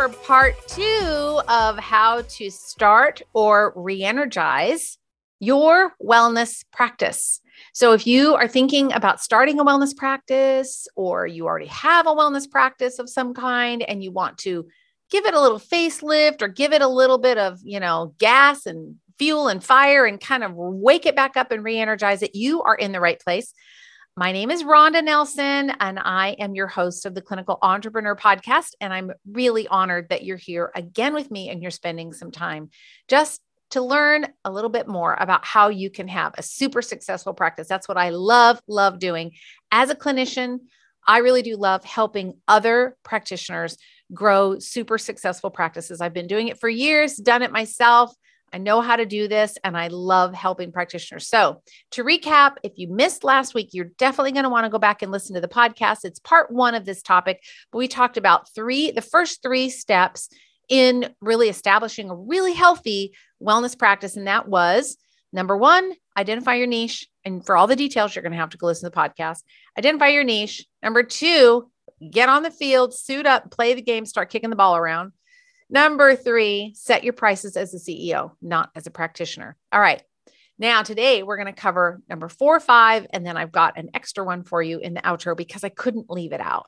For part two of how to start or re energize your wellness practice. So, if you are thinking about starting a wellness practice or you already have a wellness practice of some kind and you want to give it a little facelift or give it a little bit of, you know, gas and fuel and fire and kind of wake it back up and re energize it, you are in the right place. My name is Ronda Nelson, and I am your host of the Clinical Entrepreneur Podcast. And I'm really honored that you're here again with me and you're spending some time just to learn a little bit more about how you can have a super successful practice. That's what I love, love doing. As a clinician, I really do love helping other practitioners grow super successful practices. I've been doing it for years, done it myself. I know how to do this and I love helping practitioners. So, to recap, if you missed last week, you're definitely going to want to go back and listen to the podcast. It's part one of this topic, but we talked about three, the first three steps in really establishing a really healthy wellness practice. And that was number one, identify your niche. And for all the details, you're going to have to go listen to the podcast. Identify your niche. Number two, get on the field, suit up, play the game, start kicking the ball around. Number three, set your prices as a CEO, not as a practitioner. All right. Now, today we're going to cover number four, five, and then I've got an extra one for you in the outro because I couldn't leave it out.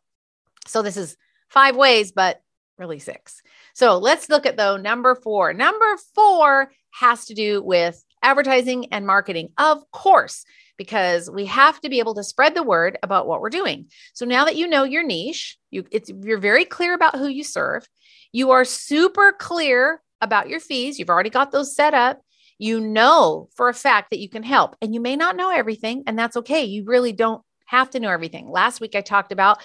So, this is five ways, but really six. So, let's look at though number four. Number four has to do with advertising and marketing, of course, because we have to be able to spread the word about what we're doing. So, now that you know your niche, you, it's, you're very clear about who you serve you are super clear about your fees. You've already got those set up. You know for a fact that you can help, and you may not know everything, and that's okay. You really don't have to know everything. Last week, I talked about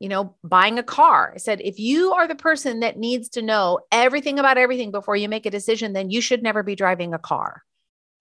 you know, buying a car. I said, if you are the person that needs to know everything about everything before you make a decision, then you should never be driving a car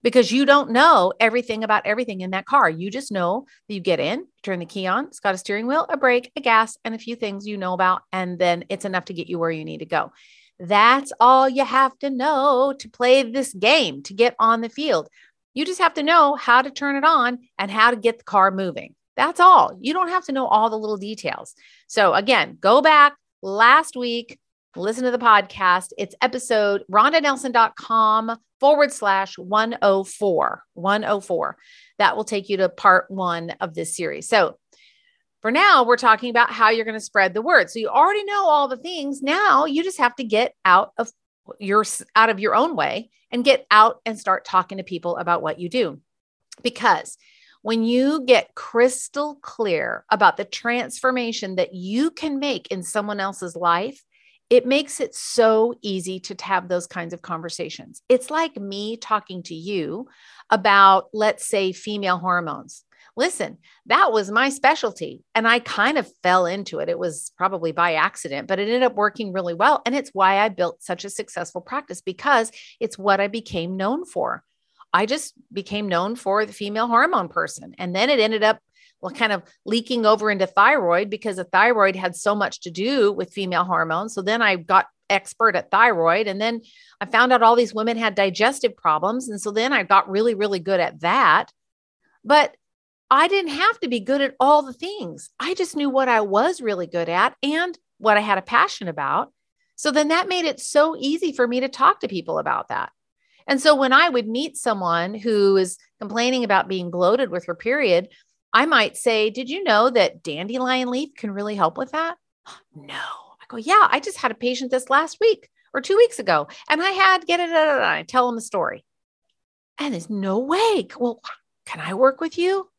because you don't know everything about everything in that car. You just know that you get in, turn the key on, it's got a steering wheel, a brake, a gas, and a few things you know about. And then it's enough to get you where you need to go. That's all you have to know to play this game, to get on the field. You just have to know how to turn it on and how to get the car moving. That's all. You don't have to know all the little details. So, again, go back last week, listen to the podcast. It's episode rondanelson.com forward slash 104. 104. That will take you to part one of this series. So for now, we're talking about how you're going to spread the word. So you already know all the things. Now you just have to get out of your out of your own way and get out and start talking to people about what you do. Because when you get crystal clear about the transformation that you can make in someone else's life, it makes it so easy to have those kinds of conversations. It's like me talking to you about, let's say, female hormones. Listen, that was my specialty, and I kind of fell into it. It was probably by accident, but it ended up working really well. And it's why I built such a successful practice because it's what I became known for. I just became known for the female hormone person. And then it ended up well, kind of leaking over into thyroid because the thyroid had so much to do with female hormones. So then I got expert at thyroid. And then I found out all these women had digestive problems. And so then I got really, really good at that. But I didn't have to be good at all the things. I just knew what I was really good at and what I had a passion about. So then that made it so easy for me to talk to people about that. And so when I would meet someone who is complaining about being bloated with her period, I might say, Did you know that dandelion leaf can really help with that? No. I go, Yeah, I just had a patient this last week or two weeks ago, and I had get it. I tell them a story. And there's no way. Well, can I work with you?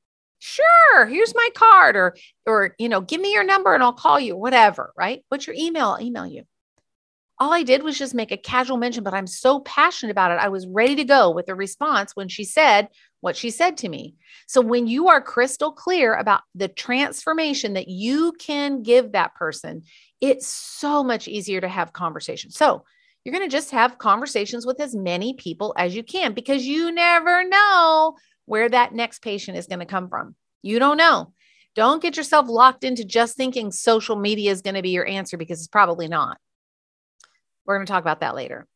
Sure. Here's my card, or, or, you know, give me your number and I'll call you, whatever, right? What's your email? I'll email you. All I did was just make a casual mention, but I'm so passionate about it. I was ready to go with a response when she said what she said to me. So when you are crystal clear about the transformation that you can give that person, it's so much easier to have conversations. So you're going to just have conversations with as many people as you can because you never know where that next patient is going to come from. You don't know. Don't get yourself locked into just thinking social media is going to be your answer because it's probably not. We're going to talk about that later.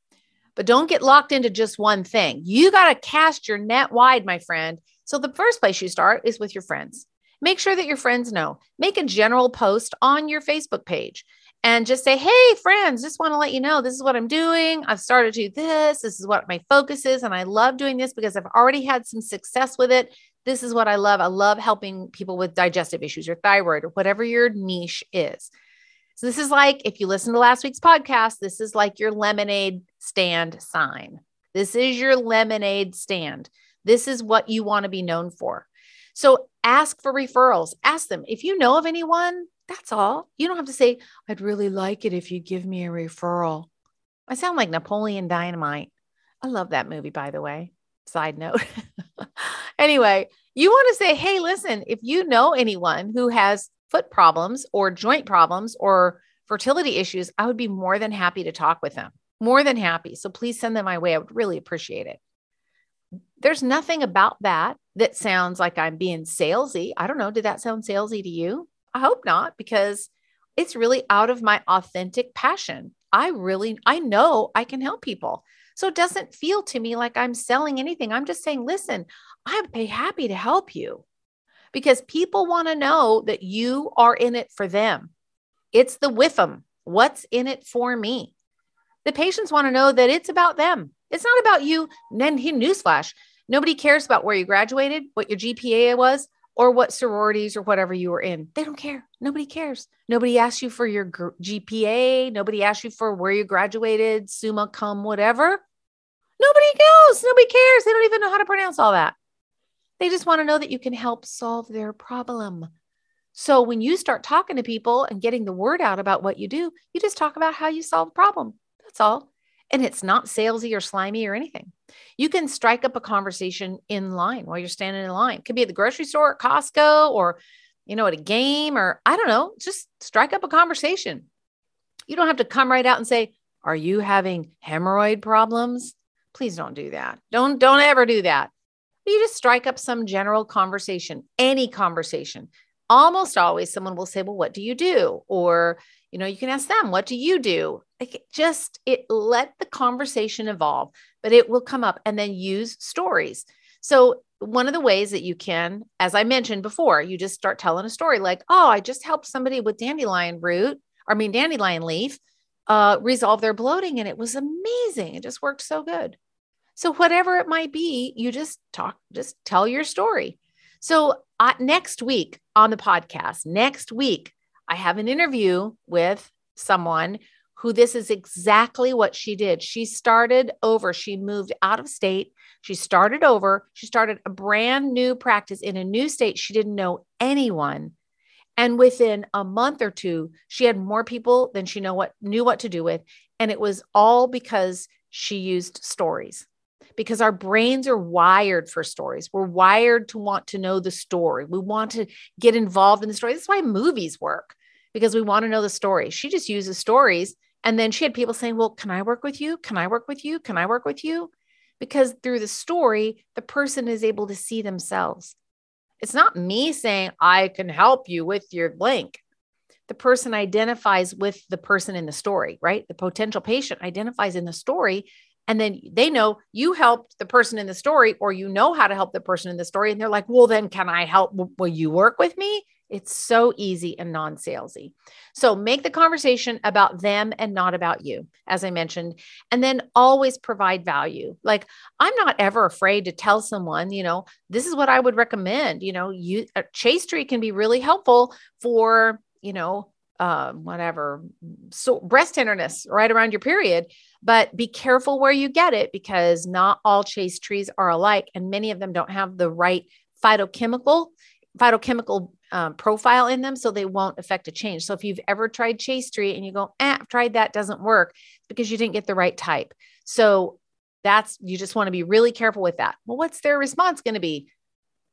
But don't get locked into just one thing. You got to cast your net wide, my friend. So the first place you start is with your friends. Make sure that your friends know. Make a general post on your Facebook page and just say, Hey, friends, just want to let you know this is what I'm doing. I've started to do this. This is what my focus is. And I love doing this because I've already had some success with it. This is what I love. I love helping people with digestive issues or thyroid or whatever your niche is. So, this is like if you listen to last week's podcast, this is like your lemonade stand sign. This is your lemonade stand. This is what you want to be known for. So, ask for referrals. Ask them if you know of anyone, that's all. You don't have to say, I'd really like it if you give me a referral. I sound like Napoleon Dynamite. I love that movie, by the way. Side note. anyway, you want to say, hey, listen, if you know anyone who has foot problems or joint problems or fertility issues, I would be more than happy to talk with them. More than happy. So please send them my way. I would really appreciate it. There's nothing about that that sounds like I'm being salesy. I don't know. Did that sound salesy to you? I hope not, because it's really out of my authentic passion. I really, I know I can help people. So it doesn't feel to me like I'm selling anything. I'm just saying, listen, I'd be happy to help you because people want to know that you are in it for them. It's the with them. What's in it for me? The patients want to know that it's about them. It's not about you. And newsflash, nobody cares about where you graduated, what your GPA was, or what sororities or whatever you were in. They don't care. Nobody cares. Nobody asks you for your GPA. Nobody asks you for where you graduated, summa cum, whatever. Nobody knows. Nobody cares. They don't even know how to pronounce all that. They just want to know that you can help solve their problem. So when you start talking to people and getting the word out about what you do, you just talk about how you solve the problem. That's all. And it's not salesy or slimy or anything. You can strike up a conversation in line while you're standing in line. It could be at the grocery store, at Costco, or you know, at a game, or I don't know, just strike up a conversation. You don't have to come right out and say, Are you having hemorrhoid problems? Please don't do that. Don't don't ever do that. You just strike up some general conversation, any conversation. Almost always someone will say, Well, what do you do? Or you know you can ask them what do you do like just it let the conversation evolve but it will come up and then use stories so one of the ways that you can as i mentioned before you just start telling a story like oh i just helped somebody with dandelion root i mean dandelion leaf uh, resolve their bloating and it was amazing it just worked so good so whatever it might be you just talk just tell your story so uh, next week on the podcast next week I have an interview with someone who this is exactly what she did. She started over, she moved out of state, she started over, she started a brand new practice in a new state. She didn't know anyone. And within a month or two, she had more people than she know what knew what to do with. And it was all because she used stories. Because our brains are wired for stories. We're wired to want to know the story. We want to get involved in the story. That's why movies work because we want to know the story. She just uses stories. And then she had people saying, Well, can I work with you? Can I work with you? Can I work with you? Because through the story, the person is able to see themselves. It's not me saying, I can help you with your link. The person identifies with the person in the story, right? The potential patient identifies in the story. And then they know you helped the person in the story, or you know how to help the person in the story. And they're like, Well, then can I help? Will you work with me? It's so easy and non salesy. So make the conversation about them and not about you, as I mentioned, and then always provide value. Like I'm not ever afraid to tell someone, you know, this is what I would recommend. You know, you Chaste Tree can be really helpful for, you know, uh, whatever, so breast tenderness right around your period. But be careful where you get it because not all chaste trees are alike, and many of them don't have the right phytochemical phytochemical um, profile in them so they won't affect a change. So if you've ever tried Chaste tree and you go, eh, I've tried that, doesn't work because you didn't get the right type. So that's you just want to be really careful with that. Well, what's their response going to be?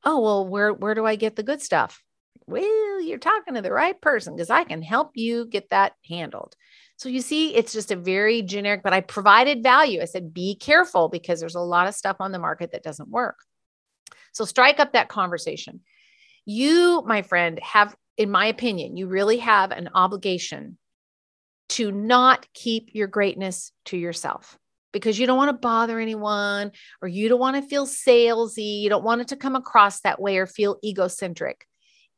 Oh, well, where where do I get the good stuff? Well, you're talking to the right person because I can help you get that handled. So you see, it's just a very generic, but I provided value. I said, be careful because there's a lot of stuff on the market that doesn't work. So strike up that conversation. You, my friend, have, in my opinion, you really have an obligation to not keep your greatness to yourself because you don't want to bother anyone or you don't want to feel salesy. You don't want it to come across that way or feel egocentric.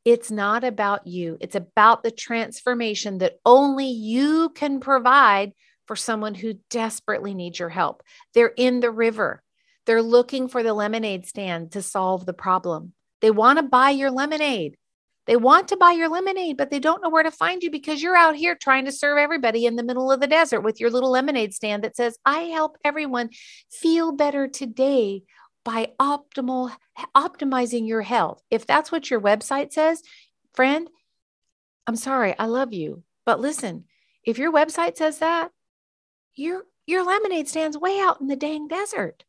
It's not about you, it's about the transformation that only you can provide for someone who desperately needs your help. They're in the river, they're looking for the lemonade stand to solve the problem. They want to buy your lemonade. They want to buy your lemonade, but they don't know where to find you because you're out here trying to serve everybody in the middle of the desert with your little lemonade stand that says, I help everyone feel better today by optimal optimizing your health. If that's what your website says, friend, I'm sorry, I love you. But listen, if your website says that, your your lemonade stands way out in the dang desert.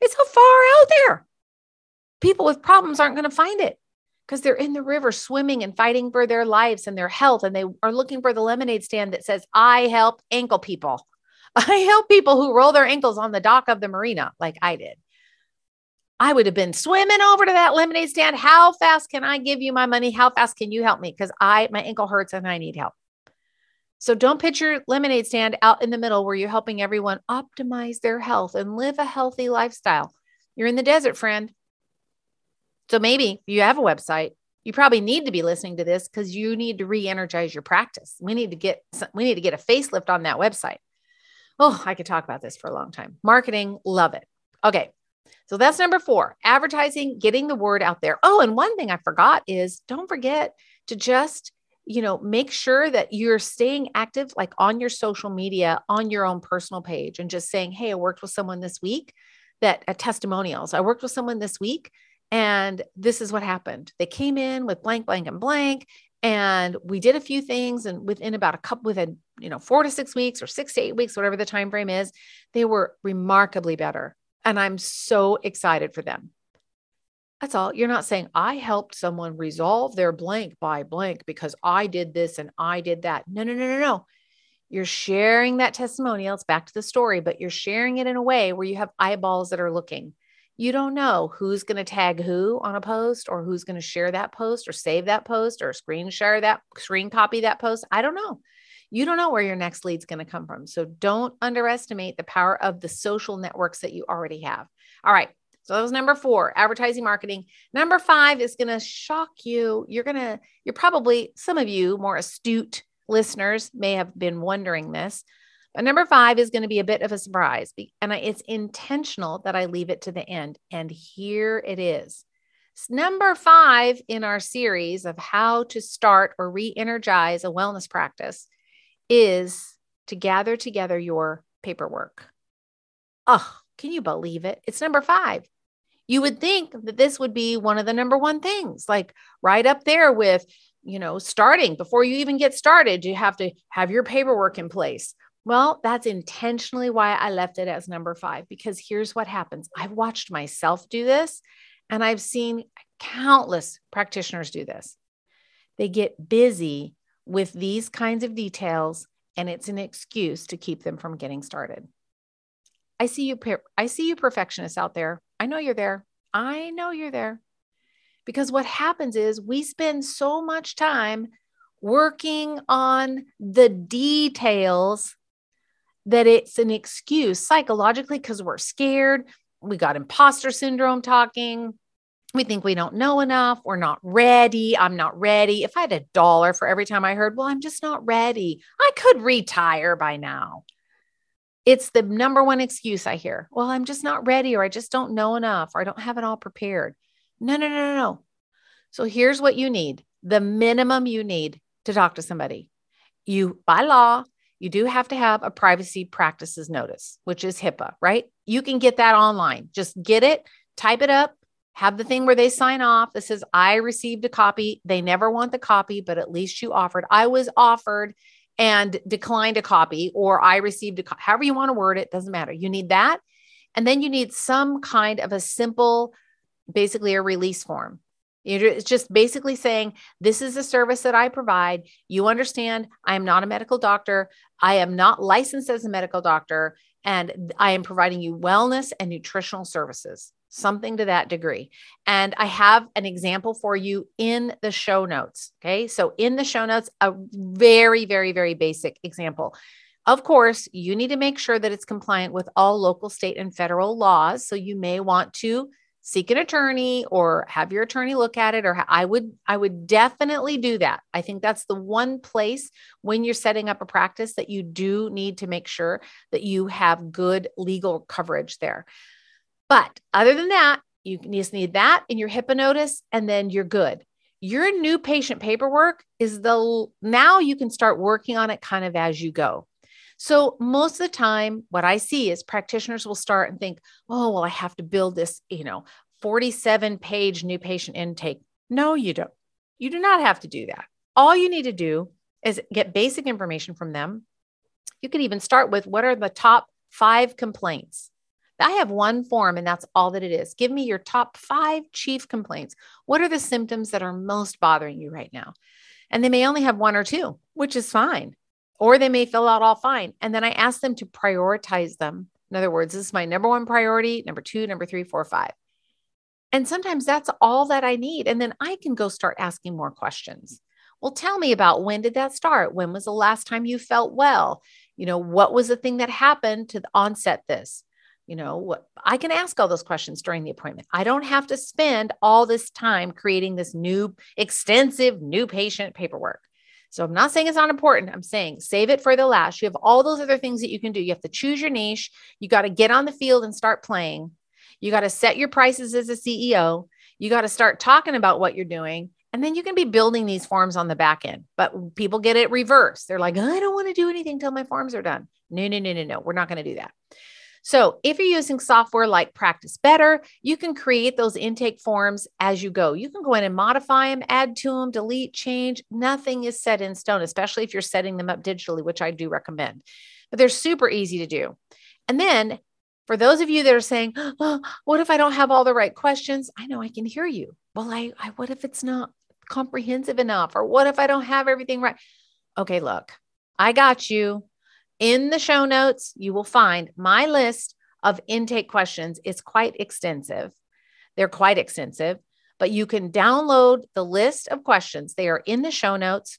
It's so far out there. People with problems aren't going to find it because they're in the river swimming and fighting for their lives and their health. And they are looking for the lemonade stand that says, I help ankle people. I help people who roll their ankles on the dock of the marina, like I did. I would have been swimming over to that lemonade stand. How fast can I give you my money? How fast can you help me? Because I my ankle hurts and I need help. So don't pitch your lemonade stand out in the middle where you're helping everyone optimize their health and live a healthy lifestyle. You're in the desert, friend. So maybe you have a website. You probably need to be listening to this because you need to re-energize your practice. We need to get we need to get a facelift on that website. Oh, I could talk about this for a long time. Marketing, love it. Okay, so that's number four advertising, getting the word out there. Oh, and one thing I forgot is don't forget to just, you know, make sure that you're staying active, like on your social media, on your own personal page, and just saying, Hey, I worked with someone this week that testimonials. I worked with someone this week and this is what happened. They came in with blank, blank, and blank. And we did a few things, and within about a couple, within you know four to six weeks or six to eight weeks, whatever the time frame is, they were remarkably better and I'm so excited for them. That's all. You're not saying, I helped someone resolve their blank by blank because I did this and I did that. No, no, no, no, no. You're sharing that testimonial. It's back to the story, but you're sharing it in a way where you have eyeballs that are looking. You don't know who's going to tag who on a post or who's going to share that post or save that post or screen share that screen copy that post. I don't know. You don't know where your next lead's going to come from. So don't underestimate the power of the social networks that you already have. All right. So that was number four, advertising marketing. Number five is going to shock you. You're going to, you're probably, some of you more astute listeners may have been wondering this. But number five is going to be a bit of a surprise. And it's intentional that I leave it to the end. And here it is. Number five in our series of how to start or re energize a wellness practice is to gather together your paperwork. Oh, can you believe it? It's number five. You would think that this would be one of the number one things, like right up there with, you know, starting before you even get started, you have to have your paperwork in place. Well, that's intentionally why I left it as number five, because here's what happens I've watched myself do this, and I've seen countless practitioners do this. They get busy with these kinds of details and it's an excuse to keep them from getting started. I see you I see you perfectionists out there. I know you're there. I know you're there. Because what happens is we spend so much time working on the details that it's an excuse psychologically because we're scared. We got imposter syndrome talking we think we don't know enough. We're not ready. I'm not ready. If I had a dollar for every time I heard, well, I'm just not ready, I could retire by now. It's the number one excuse I hear. Well, I'm just not ready, or I just don't know enough, or I don't have it all prepared. No, no, no, no, no. So here's what you need the minimum you need to talk to somebody. You, by law, you do have to have a privacy practices notice, which is HIPAA, right? You can get that online. Just get it, type it up, have the thing where they sign off that says, I received a copy. They never want the copy, but at least you offered. I was offered and declined a copy, or I received a copy, however you want to word it, doesn't matter. You need that. And then you need some kind of a simple, basically a release form. It's just basically saying, This is a service that I provide. You understand, I am not a medical doctor. I am not licensed as a medical doctor, and I am providing you wellness and nutritional services something to that degree. And I have an example for you in the show notes. Okay. So, in the show notes, a very, very, very basic example. Of course, you need to make sure that it's compliant with all local, state, and federal laws. So, you may want to seek an attorney or have your attorney look at it or i would i would definitely do that i think that's the one place when you're setting up a practice that you do need to make sure that you have good legal coverage there but other than that, you just need that in your HIPAA notice, and then you're good. Your new patient paperwork is the now you can start working on it kind of as you go. So, most of the time, what I see is practitioners will start and think, oh, well, I have to build this, you know, 47 page new patient intake. No, you don't. You do not have to do that. All you need to do is get basic information from them. You can even start with what are the top five complaints I have one form and that's all that it is. Give me your top five chief complaints. What are the symptoms that are most bothering you right now? And they may only have one or two, which is fine. Or they may fill out all fine. And then I ask them to prioritize them. In other words, this is my number one priority, number two, number three, four, five. And sometimes that's all that I need. And then I can go start asking more questions. Well, tell me about when did that start? When was the last time you felt well? You know, what was the thing that happened to onset this? You know what i can ask all those questions during the appointment. I don't have to spend all this time creating this new extensive new patient paperwork. So i'm not saying it's not important. I'm saying save it for the last. You have all those other things that you can do. You have to choose your niche. You got to get on the field and start playing. You got to set your prices as a ceo you got to start talking about what you're doing. And then you can be building these forms on the back end. But people get it reversed. They're like i don't want to do anything till my forms are done. No no no no no. We're not going to do that so, if you're using software like Practice Better, you can create those intake forms as you go. You can go in and modify them, add to them, delete, change. Nothing is set in stone, especially if you're setting them up digitally, which I do recommend. But they're super easy to do. And then for those of you that are saying, oh, what if I don't have all the right questions? I know I can hear you. Well, I, I what if it's not comprehensive enough? Or what if I don't have everything right? Okay, look, I got you. In the show notes, you will find my list of intake questions. It's quite extensive. They're quite extensive, but you can download the list of questions. They are in the show notes.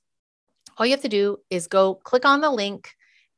All you have to do is go click on the link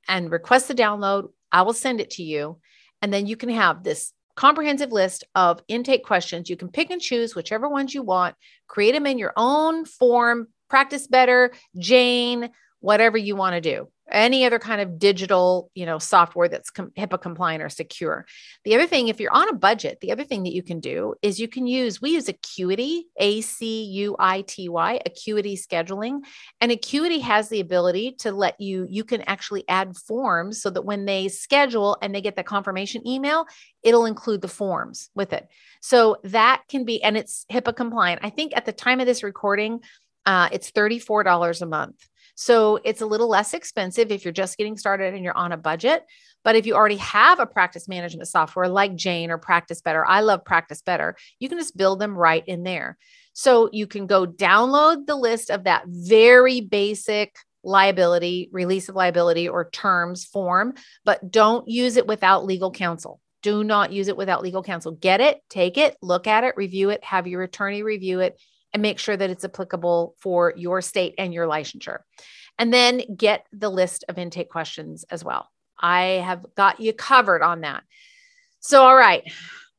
and request the download. I will send it to you. And then you can have this comprehensive list of intake questions. You can pick and choose whichever ones you want, create them in your own form, practice better, Jane, whatever you want to do. Any other kind of digital you know software that's com- hipaa compliant or secure. The other thing if you're on a budget the other thing that you can do is you can use we use acuity a-c-u-i-t-y acuity scheduling. And acuity has the ability to let you you can actually add forms so that when they schedule and they get the confirmation email it'll include the forms with it. So that can be and it's hipaa compliant. I think at the time of this recording uh, it's $34 a month so it's a little less expensive if you're just getting started and you're on a budget. But if you already have a practice management software like Jane or Practice Better, I love Practice Better, you can just build them right in there. So you can go download the list of that very basic liability, release of liability or terms form, but don't use it without legal counsel. Do not use it without legal counsel. Get it, take it, look at it, review it, have your attorney review it, and make sure that it's applicable for your state and your licensure. And then get the list of intake questions as well. I have got you covered on that. So, all right,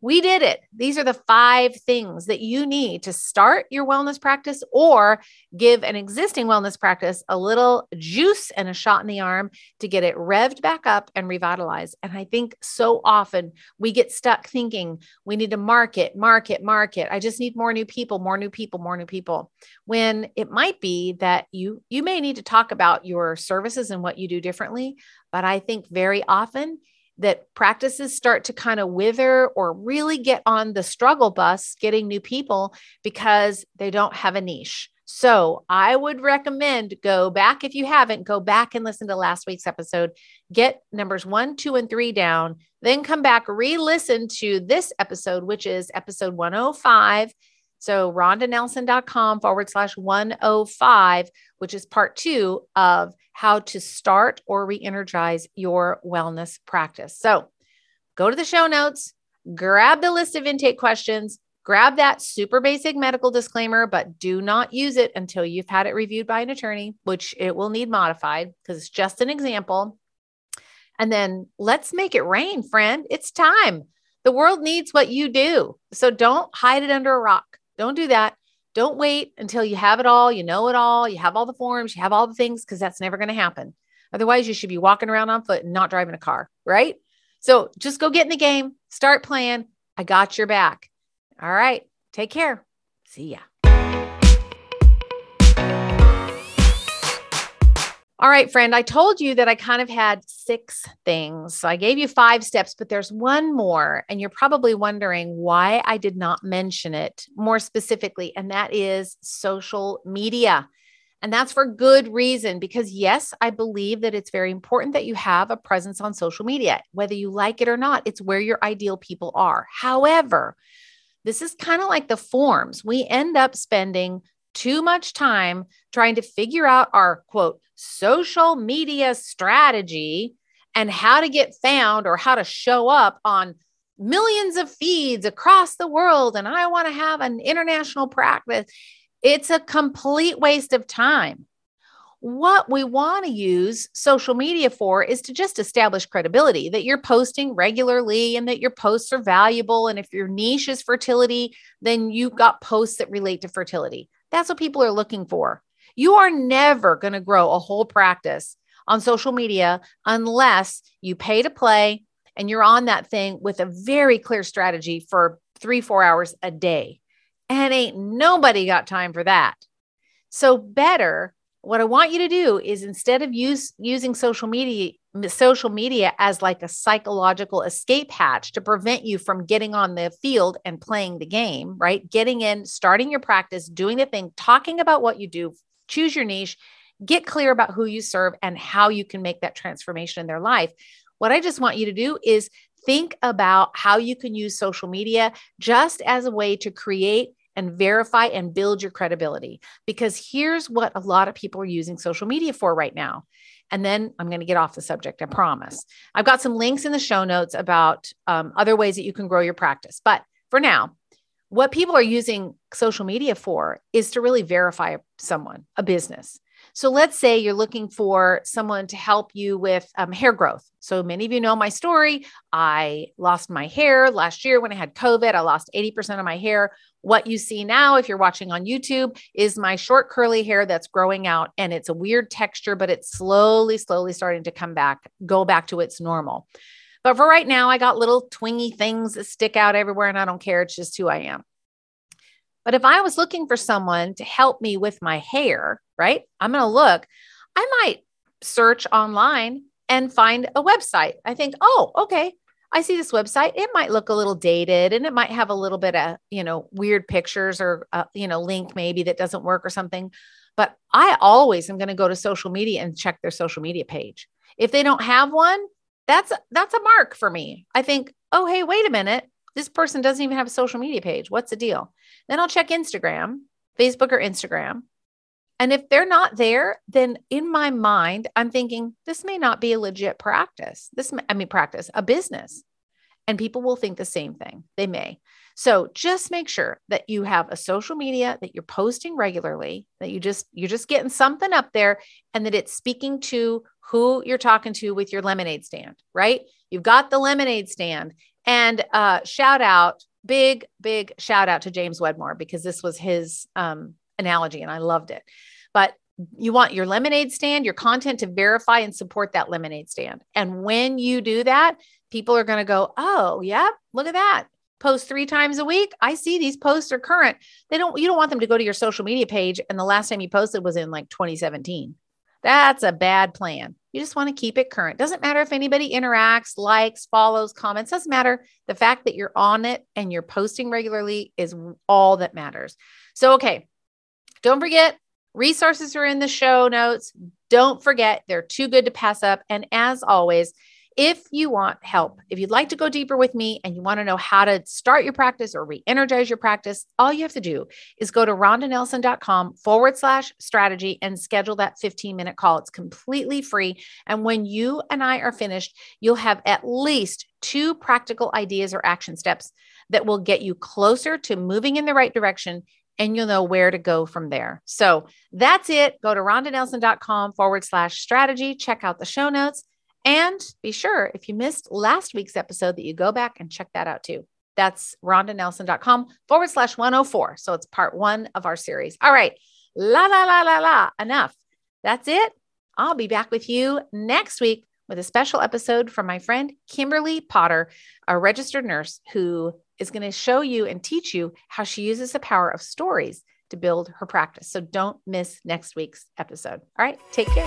we did it. These are the five things that you need to start your wellness practice or give an existing wellness practice a little juice and a shot in the arm to get it revved back up and revitalized. And I think so often we get stuck thinking we need to market, market, market. I just need more new people, more new people, more new people. When it might be that you you may need to talk about your services and what you do differently, but I think very often that practices start to kind of wither or really get on the struggle bus getting new people because they don't have a niche. So I would recommend go back if you haven't, go back and listen to last week's episode. Get numbers one, two, and three down. Then come back, re listen to this episode, which is episode 105. So rondanelson.com forward slash 105, which is part two of how to start or re energize your wellness practice. So go to the show notes, grab the list of intake questions, grab that super basic medical disclaimer, but do not use it until you've had it reviewed by an attorney, which it will need modified because it's just an example. And then let's make it rain, friend. It's time. The world needs what you do. So don't hide it under a rock. Don't do that. Don't wait until you have it all, you know it all, you have all the forms, you have all the things, because that's never going to happen. Otherwise, you should be walking around on foot and not driving a car, right? So just go get in the game, start playing. I got your back. All right. Take care. See ya. All right, friend, I told you that I kind of had six things. So I gave you five steps, but there's one more. And you're probably wondering why I did not mention it more specifically, and that is social media. And that's for good reason because, yes, I believe that it's very important that you have a presence on social media, whether you like it or not. It's where your ideal people are. However, this is kind of like the forms. We end up spending too much time trying to figure out our quote social media strategy and how to get found or how to show up on millions of feeds across the world. And I want to have an international practice. It's a complete waste of time. What we want to use social media for is to just establish credibility that you're posting regularly and that your posts are valuable. And if your niche is fertility, then you've got posts that relate to fertility. That's what people are looking for. You are never going to grow a whole practice on social media unless you pay to play and you're on that thing with a very clear strategy for three, four hours a day. And ain't nobody got time for that. So, better what I want you to do is instead of use using social media social media as like a psychological escape hatch to prevent you from getting on the field and playing the game, right? Getting in, starting your practice, doing the thing, talking about what you do, choose your niche, get clear about who you serve and how you can make that transformation in their life. What I just want you to do is think about how you can use social media just as a way to create and verify and build your credibility. Because here's what a lot of people are using social media for right now. And then I'm going to get off the subject, I promise. I've got some links in the show notes about um, other ways that you can grow your practice. But for now, what people are using social media for is to really verify someone, a business. So let's say you're looking for someone to help you with um, hair growth. So many of you know my story. I lost my hair last year when I had COVID. I lost 80% of my hair. What you see now, if you're watching on YouTube, is my short curly hair that's growing out and it's a weird texture, but it's slowly, slowly starting to come back, go back to its normal. But for right now, I got little twingy things that stick out everywhere and I don't care. It's just who I am. But if I was looking for someone to help me with my hair, right? I'm going to look, I might search online and find a website. I think, oh, okay. I see this website. It might look a little dated and it might have a little bit of, you know, weird pictures or, uh, you know, link maybe that doesn't work or something. But I always am going to go to social media and check their social media page. If they don't have one, that's that's a mark for me. I think, oh, hey, wait a minute this person doesn't even have a social media page. What's the deal? Then I'll check Instagram, Facebook or Instagram. And if they're not there, then in my mind, I'm thinking this may not be a legit practice. This, I mean, practice, a business. And people will think the same thing. They may. So just make sure that you have a social media that you're posting regularly, that you just, you're just getting something up there and that it's speaking to who you're talking to with your lemonade stand, right? You've got the lemonade stand and uh, shout out, big, big shout out to James Wedmore because this was his um, analogy and I loved it. But you want your lemonade stand, your content to verify and support that lemonade stand. And when you do that, people are going to go, oh, yeah, look at that. Post three times a week. I see these posts are current. They don't, you don't want them to go to your social media page. And the last time you posted was in like 2017. That's a bad plan. You just want to keep it current. Doesn't matter if anybody interacts, likes, follows, comments, doesn't matter. The fact that you're on it and you're posting regularly is all that matters. So, okay, don't forget resources are in the show notes. Don't forget, they're too good to pass up. And as always, if you want help, if you'd like to go deeper with me and you want to know how to start your practice or re energize your practice, all you have to do is go to rondanelson.com forward slash strategy and schedule that 15 minute call. It's completely free. And when you and I are finished, you'll have at least two practical ideas or action steps that will get you closer to moving in the right direction and you'll know where to go from there. So that's it. Go to rondanelson.com forward slash strategy. Check out the show notes. And be sure if you missed last week's episode that you go back and check that out too. That's rondanelson.com forward slash 104. So it's part one of our series. All right. La, la, la, la, la. Enough. That's it. I'll be back with you next week with a special episode from my friend Kimberly Potter, a registered nurse who is going to show you and teach you how she uses the power of stories to build her practice. So don't miss next week's episode. All right. Take care.